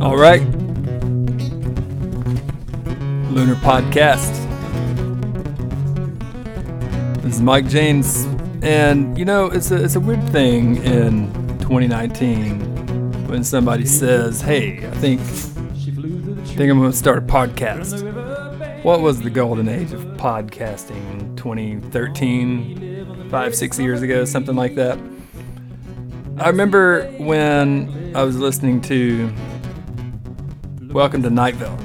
All right. Lunar Podcast. This is Mike James, and you know it's a it's a weird thing in 2019 when somebody says, "Hey, I think I think I'm going to start a podcast." What was the golden age of podcasting? 2013, five six years ago, something like that. I remember when I was listening to Welcome to Night Vale.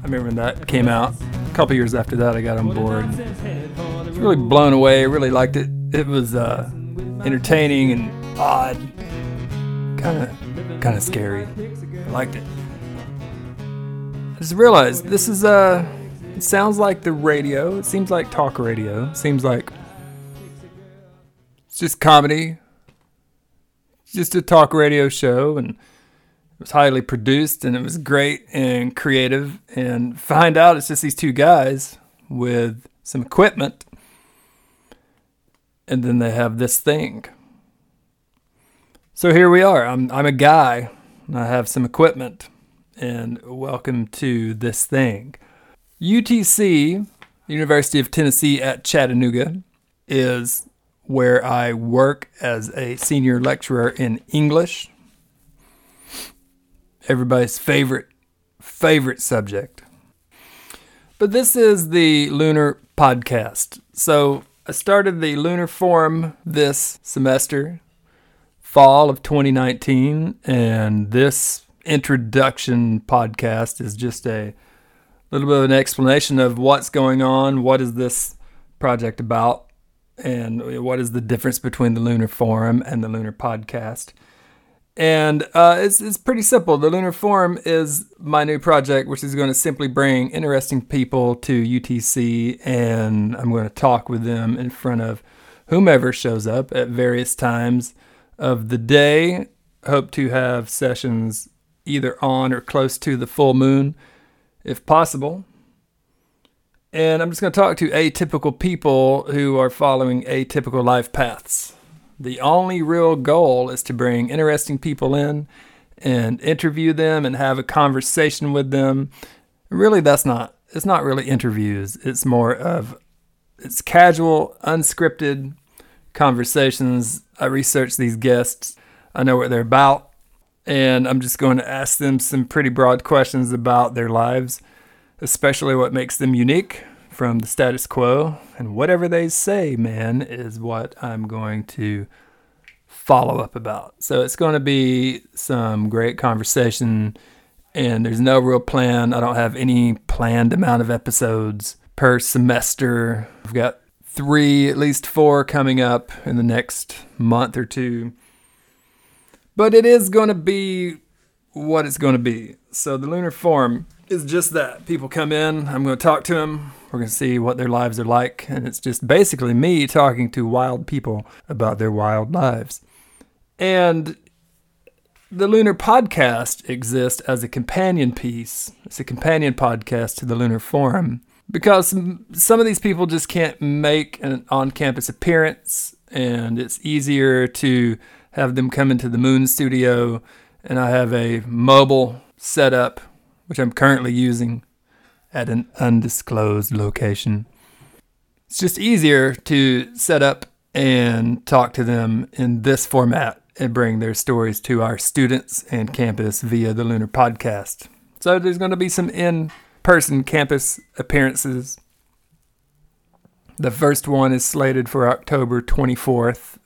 I remember when that came out. A couple years after that, I got on board. Was really blown away. Really liked it. It was uh, entertaining and odd, kind of, kind of scary. I liked it. I just realized this is uh, it sounds like the radio. It seems like talk radio. It seems like it's just comedy. It's just a talk radio show and it was highly produced and it was great and creative. And find out it's just these two guys with some equipment. And then they have this thing. So here we are. I'm, I'm a guy. And I have some equipment. And welcome to this thing. UTC, University of Tennessee at Chattanooga, is where I work as a senior lecturer in English everybody's favorite favorite subject. But this is the Lunar Podcast. So I started the Lunar Forum this semester, fall of 2019, and this introduction podcast is just a little bit of an explanation of what's going on, what is this project about, and what is the difference between the Lunar Forum and the Lunar Podcast. And uh, it's, it's pretty simple. The Lunar Forum is my new project, which is going to simply bring interesting people to UTC, and I'm going to talk with them in front of whomever shows up at various times of the day. Hope to have sessions either on or close to the full moon, if possible. And I'm just going to talk to atypical people who are following atypical life paths. The only real goal is to bring interesting people in and interview them and have a conversation with them. Really, that's not, it's not really interviews. It's more of, it's casual, unscripted conversations. I research these guests, I know what they're about, and I'm just going to ask them some pretty broad questions about their lives, especially what makes them unique from the status quo. And whatever they say, man, is what I'm going to follow up about. So it's going to be some great conversation. And there's no real plan. I don't have any planned amount of episodes per semester. I've got three, at least four coming up in the next month or two. But it is going to be what it's going to be. So the Lunar Forum is just that. People come in, I'm going to talk to them, we're going to see what their lives are like. And it's just basically me talking to wild people about their wild lives. And the Lunar Podcast exists as a companion piece. It's a companion podcast to the Lunar Forum because some of these people just can't make an on campus appearance, and it's easier to have them come into the Moon Studio. And I have a mobile setup, which I'm currently using at an undisclosed location. It's just easier to set up and talk to them in this format and bring their stories to our students and campus via the Lunar Podcast. So there's going to be some in person campus appearances. The first one is slated for October 24th,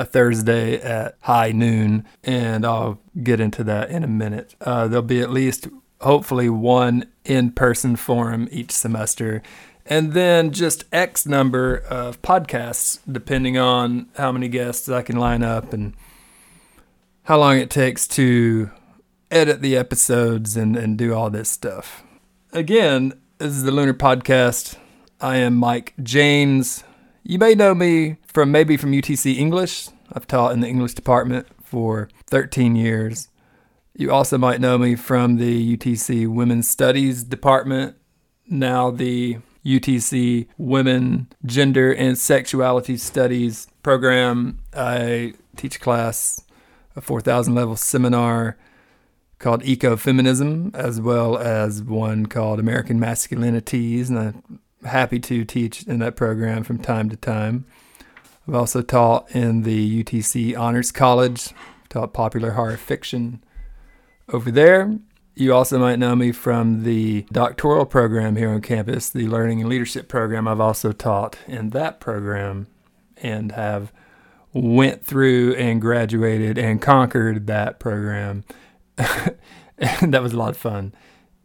a Thursday at high noon, and I'll get into that in a minute. Uh, there'll be at least, hopefully, one in person forum each semester, and then just X number of podcasts, depending on how many guests I can line up and how long it takes to edit the episodes and, and do all this stuff. Again, this is the Lunar Podcast. I am Mike James. You may know me from maybe from UTC English. I've taught in the English department for 13 years. You also might know me from the UTC Women's Studies department, now the UTC Women, Gender, and Sexuality Studies program. I teach a class, a 4,000 level seminar called Ecofeminism, as well as one called American Masculinities, and I'm happy to teach in that program from time to time. I've also taught in the UTC Honors College, taught popular horror fiction over there. You also might know me from the doctoral program here on campus, the Learning and Leadership program. I've also taught in that program and have went through and graduated and conquered that program. and that was a lot of fun.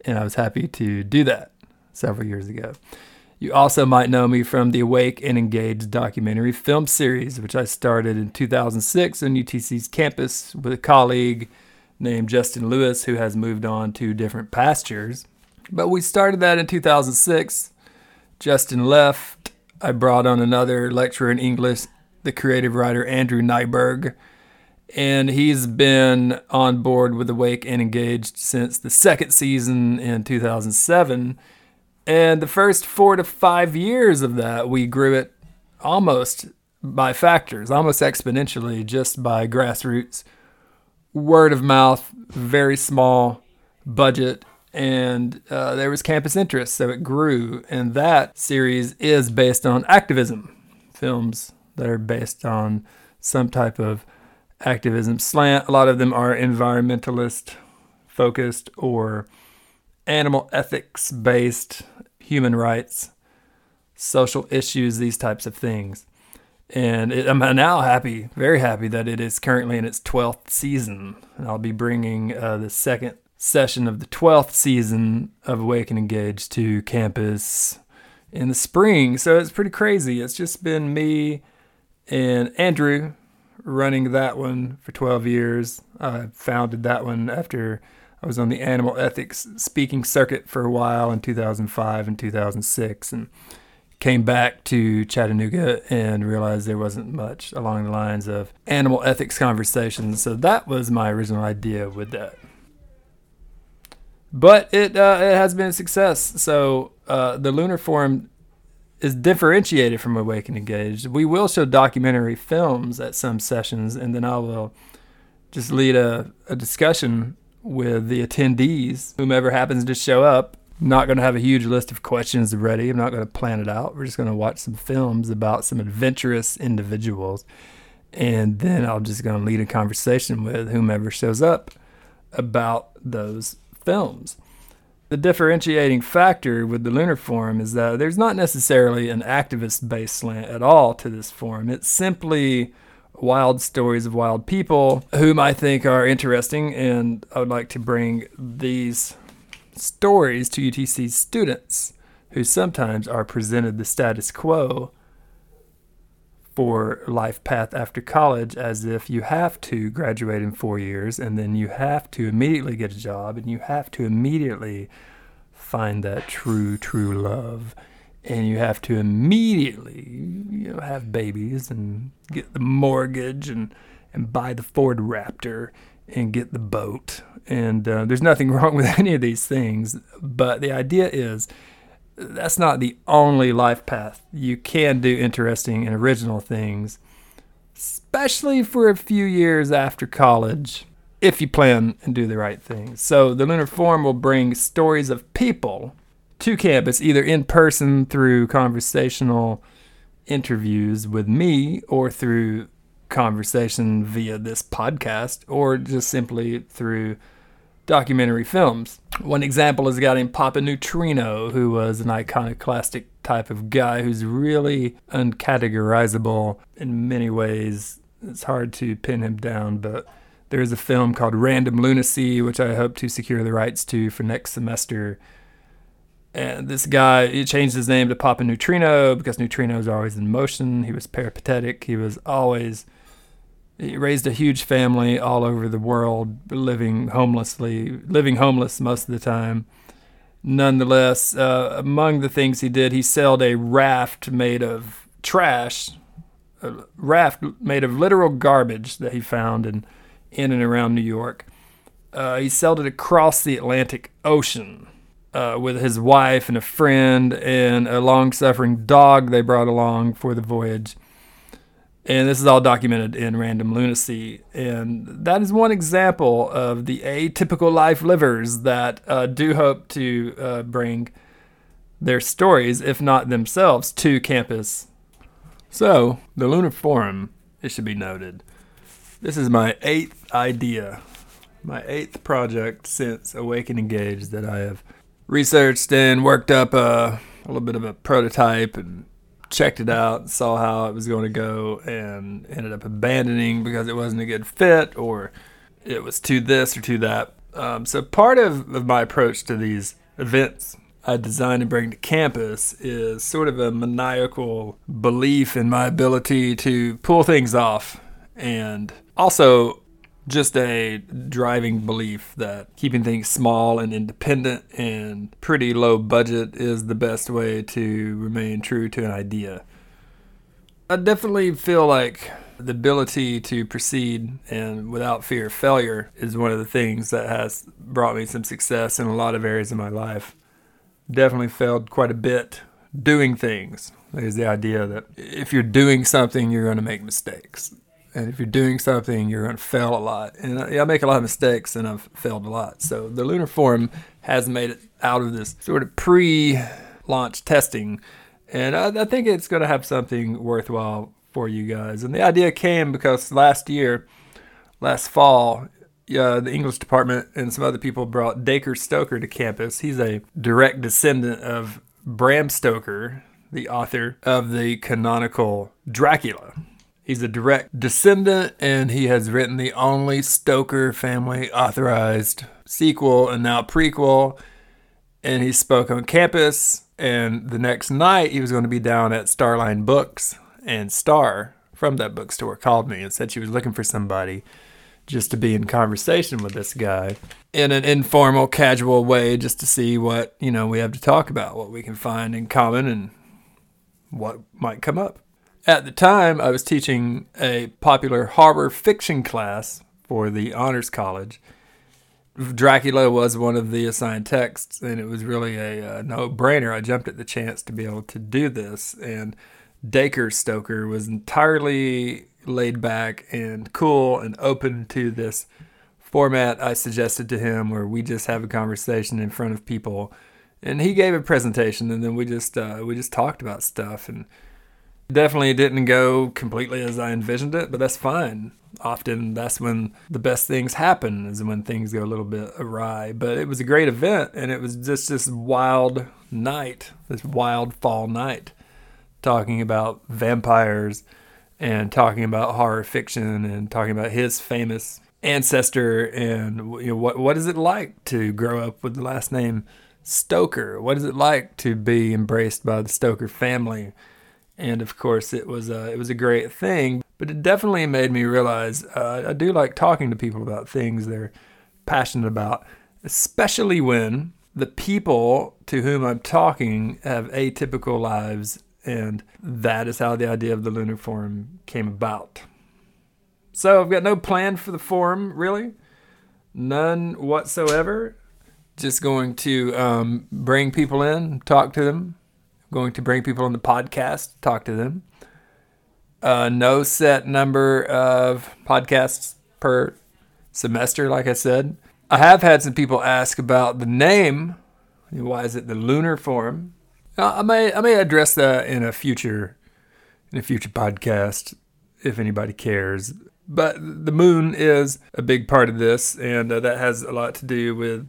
And I was happy to do that several years ago. You also might know me from the Awake and Engaged documentary film series, which I started in 2006 on UTC's campus with a colleague named Justin Lewis, who has moved on to different pastures. But we started that in 2006. Justin left. I brought on another lecturer in English, the creative writer Andrew Nyberg, and he's been on board with Awake and Engaged since the second season in 2007. And the first four to five years of that, we grew it almost by factors, almost exponentially, just by grassroots word of mouth, very small budget, and uh, there was campus interest, so it grew. And that series is based on activism films that are based on some type of activism slant. A lot of them are environmentalist focused or animal ethics based, human rights, social issues, these types of things. And it, I'm now happy, very happy that it is currently in its 12th season. And I'll be bringing uh, the second session of the 12th season of Awake and Engage to campus in the spring. So it's pretty crazy. It's just been me and Andrew running that one for 12 years. I founded that one after I was on the animal ethics speaking circuit for a while in 2005 and 2006. And came back to Chattanooga and realized there wasn't much along the lines of animal ethics conversations. So that was my original idea with that. But it uh, it has been a success. So uh, the Lunar Forum is differentiated from Awake and Engaged. We will show documentary films at some sessions, and then I will just lead a, a discussion with the attendees, whomever happens to show up, not going to have a huge list of questions ready. I'm not going to plan it out. We're just going to watch some films about some adventurous individuals. And then I'm just going to lead a conversation with whomever shows up about those films. The differentiating factor with the Lunar Forum is that there's not necessarily an activist based slant at all to this forum. It's simply wild stories of wild people whom I think are interesting, and I would like to bring these stories to UTC students who sometimes are presented the status quo for life path after college as if you have to graduate in four years and then you have to immediately get a job and you have to immediately find that true, true love. And you have to immediately you know, have babies and get the mortgage and, and buy the Ford Raptor and get the boat. And uh, there's nothing wrong with any of these things. But the idea is that's not the only life path. You can do interesting and original things, especially for a few years after college, if you plan and do the right things. So the Lunar Forum will bring stories of people to campus, either in person through conversational interviews with me or through conversation via this podcast or just simply through documentary films. One example is a guy named Papa Neutrino, who was an iconoclastic type of guy who's really uncategorizable in many ways. It's hard to pin him down, but there's a film called Random Lunacy, which I hope to secure the rights to for next semester. And this guy, he changed his name to Papa Neutrino because neutrinos are always in motion. He was peripatetic. He was always he raised a huge family all over the world, living homelessly, living homeless most of the time. Nonetheless, uh, among the things he did, he sold a raft made of trash, a raft made of literal garbage that he found in, in and around New York. Uh, he sold it across the Atlantic Ocean uh, with his wife and a friend and a long suffering dog they brought along for the voyage And this is all documented in Random Lunacy. And that is one example of the atypical life livers that uh, do hope to uh, bring their stories, if not themselves, to campus. So, the Lunar Forum, it should be noted. This is my eighth idea, my eighth project since Awake and Engage that I have researched and worked up a, a little bit of a prototype and checked it out, saw how it was going to go, and ended up abandoning because it wasn't a good fit or it was too this or too that. Um, so, part of, of my approach to these events I designed to bring to campus is sort of a maniacal belief in my ability to pull things off and also just a driving belief that keeping things small and independent and pretty low budget is the best way to remain true to an idea. I definitely feel like the ability to proceed and without fear of failure is one of the things that has brought me some success in a lot of areas of my life. Definitely failed quite a bit doing things. There's the idea that if you're doing something, you're going to make mistakes and if you're doing something, you're going to fail a lot. And I, I make a lot of mistakes, and I've failed a lot. So the Lunar Forum has made it out of this sort of pre-launch testing, and I, I think it's going to have something worthwhile for you guys. And the idea came because last year, last fall, uh, the English department and some other people brought Dacre Stoker to campus. He's a direct descendant of Bram Stoker, the author of the canonical Dracula. He's a direct descendant, and he has written the only Stoker family authorized sequel and now prequel. And he spoke on campus. And the next night, he was going to be down at Starline Books, and Star from that bookstore called me and said she was looking for somebody just to be in conversation with this guy in an informal, casual way, just to see what you know we have to talk about, what we can find in common, and what might come up. At the time, I was teaching a popular horror fiction class for the Honors College. Dracula was one of the assigned texts, and it was really a, a no brainer. I jumped at the chance to be able to do this. And Dacre Stoker was entirely laid back and cool and open to this format I suggested to him where we just have a conversation in front of people. And he gave a presentation, and then we just uh, we just talked about stuff and Definitely didn't go completely as I envisioned it, but that's fine. Often that's when the best things happen, is when things go a little bit awry. But it was a great event, and it was just this wild night, this wild fall night, talking about vampires and talking about horror fiction and talking about his famous ancestor and you know what what is it like to grow up with the last name Stoker? What is it like to be embraced by the Stoker family? And of course it was a, it was a great thing. But it definitely made me realize uh, I do like talking to people about things they're passionate about, especially when the people to whom I'm talking have atypical lives, and that is how the idea of the Lunar Forum came about. So I've got no plan for the forum, really, none whatsoever. Just going to um, bring people in, talk to them, going to bring people on the podcast, talk to them. Uh, no set number of podcasts per semester, like I said. I have had some people ask about the name. Why is it the Lunar Forum? Uh, I may I may address that in a future in a future podcast if anybody cares. But the moon is a big part of this, and uh, that has a lot to do with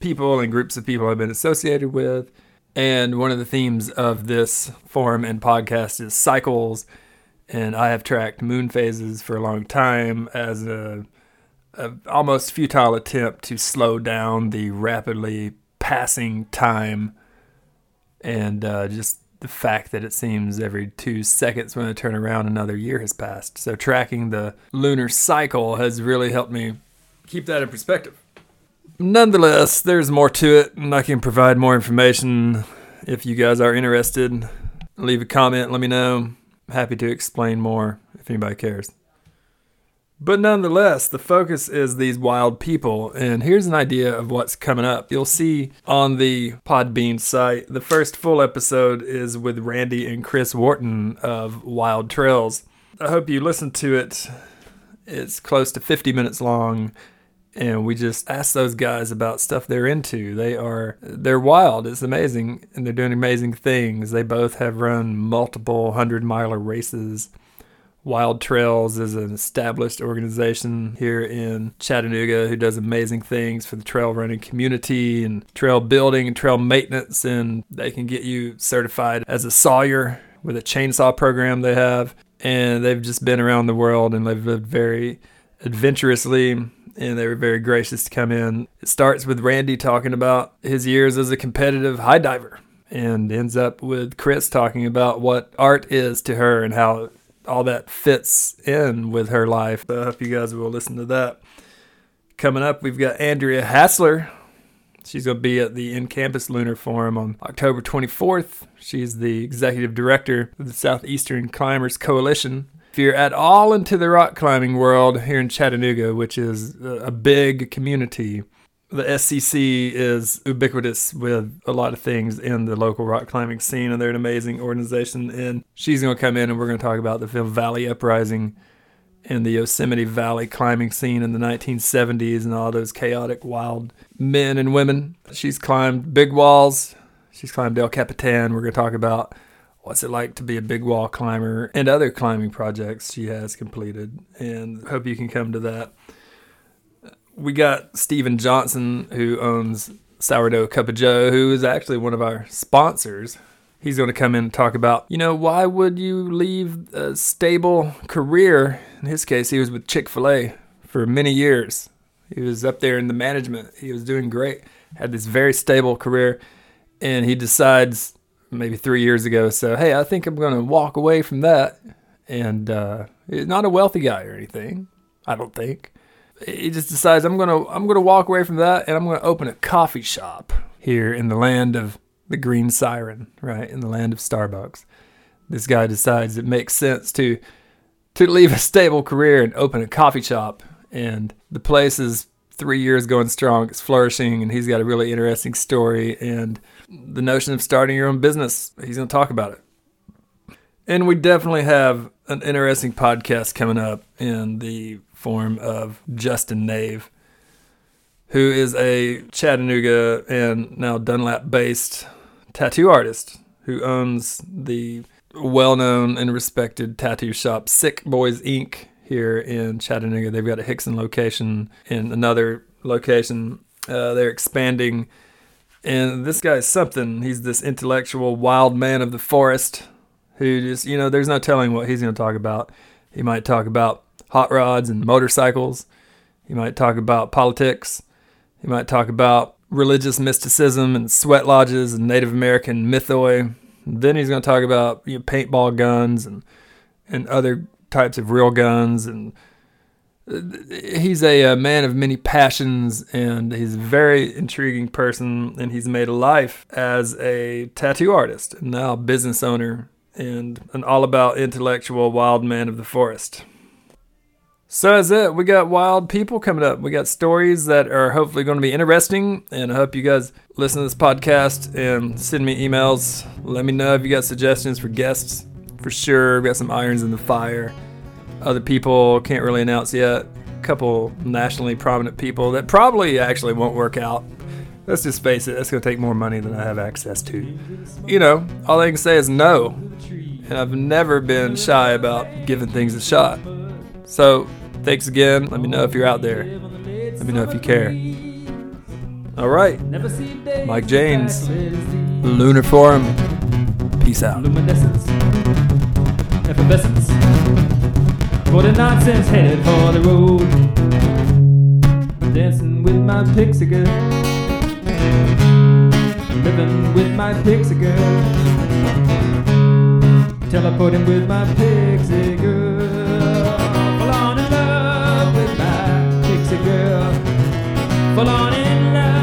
people and groups of people I've been associated with and one of the themes of this forum and podcast is cycles. And I have tracked moon phases for a long time as a, a almost futile attempt to slow down the rapidly passing time and uh, just the fact that it seems every two seconds when I turn around, another year has passed. So, tracking the lunar cycle has really helped me keep that in perspective. Nonetheless, there's more to it, and I can provide more information if you guys are interested. Leave a comment, let me know. I'm happy to explain more if anybody cares. But nonetheless, the focus is these wild people, and here's an idea of what's coming up. You'll see on the Podbean site, the first full episode is with Randy and Chris Wharton of Wild Trails. I hope you listen to it. It's close to 50 minutes long and we just ask those guys about stuff they're into. They are they're wild. It's amazing, and they're doing amazing things. They both have run multiple hundred miler races. Wild Trails is an established organization here in Chattanooga who does amazing things for the trail running community and trail building and trail maintenance. And they can get you certified as a sawyer with a chainsaw program they have. And they've just been around the world and they've lived very adventurously and they were very gracious to come in. It starts with Randy talking about his years as a competitive high diver and ends up with Chris talking about what art is to her and how all that fits in with her life. So I hope you guys will listen to that. Coming up, we've got Andrea Hassler. She's going to be at the In Campus Lunar Forum on October 24th. She's the executive director of the Southeastern Climbers Coalition. If you're at all into the rock climbing world here in Chattanooga, which is a big community, the SCC is ubiquitous with a lot of things in the local rock climbing scene, and they're an amazing organization. And she's going to come in and we're going to talk about the Film Valley Uprising and the Yosemite Valley climbing scene in the 1970s and all those chaotic, wild men and women. She's climbed big walls. She's climbed El Capitan. We're going to talk about what's it like to be a big wall climber and other climbing projects she has completed. And hope you can come to that. We got Stephen Johnson, who owns Sourdough Cup of Joe, who is actually one of our sponsors. He's going to come in and talk about, you know, why would you leave a stable career? In his case, he was with Chick fil A for many years. He was up there in the management. He was doing great, had this very stable career, and he decides maybe three years ago. So hey, I think I'm going to walk away from that. And uh, not a wealthy guy or anything. I don't think. He just decides I'm gonna I'm gonna walk away from that and I'm gonna open a coffee shop here in the land of the green siren, right in the land of Starbucks. This guy decides it makes sense to to leave a stable career and open a coffee shop, and the place is three years going strong. It's flourishing, and he's got a really interesting story. And the notion of starting your own business. He's going to talk about it. And we definitely have an interesting podcast coming up in the form of Justin Nave, who is a Chattanooga and now Dunlap based tattoo artist who owns the well known and respected tattoo shop Sick Boys Inc. here in Chattanooga. They've got a Hixson location and another location. Uh, they're expanding and this guy's something. He's this intellectual wild man of the forest who just, you know, there's no telling what he's going to talk about. He might talk about hot rods and motorcycles. He might talk about politics. He might talk about religious mysticism and sweat lodges and Native American mythoi. then he's going to talk about you know, paintball guns and and other types of real guns and he's a, a, man of many passions and he's a very intriguing person and he's made a life as a tattoo artist and now business owner and an all about intellectual wild man of the forest. So that's it. We got wild people coming up. We got stories that are hopefully going to be interesting and i hope you guys listen to this podcast and send me emails. Let me know if you got suggestions for guests. For sure we got some irons in the fire other people can't really announce yet. A couple nationally prominent people that probably actually won't work out. Let's just face it, that's going to take more money than I have access to. You know, all I can say is no. And I've never been shy about giving things a shot. So, thanks again. Let me know if you're out there. Let me know if you care. All right. Mike James, Lunar Forum. Peace out. All the nonsense headed for the road. Dancing with my pixie girl. Living with my pixie girl. Teleporting with my pixie girl. Fall on in love with my pixie girl. Fall on in love.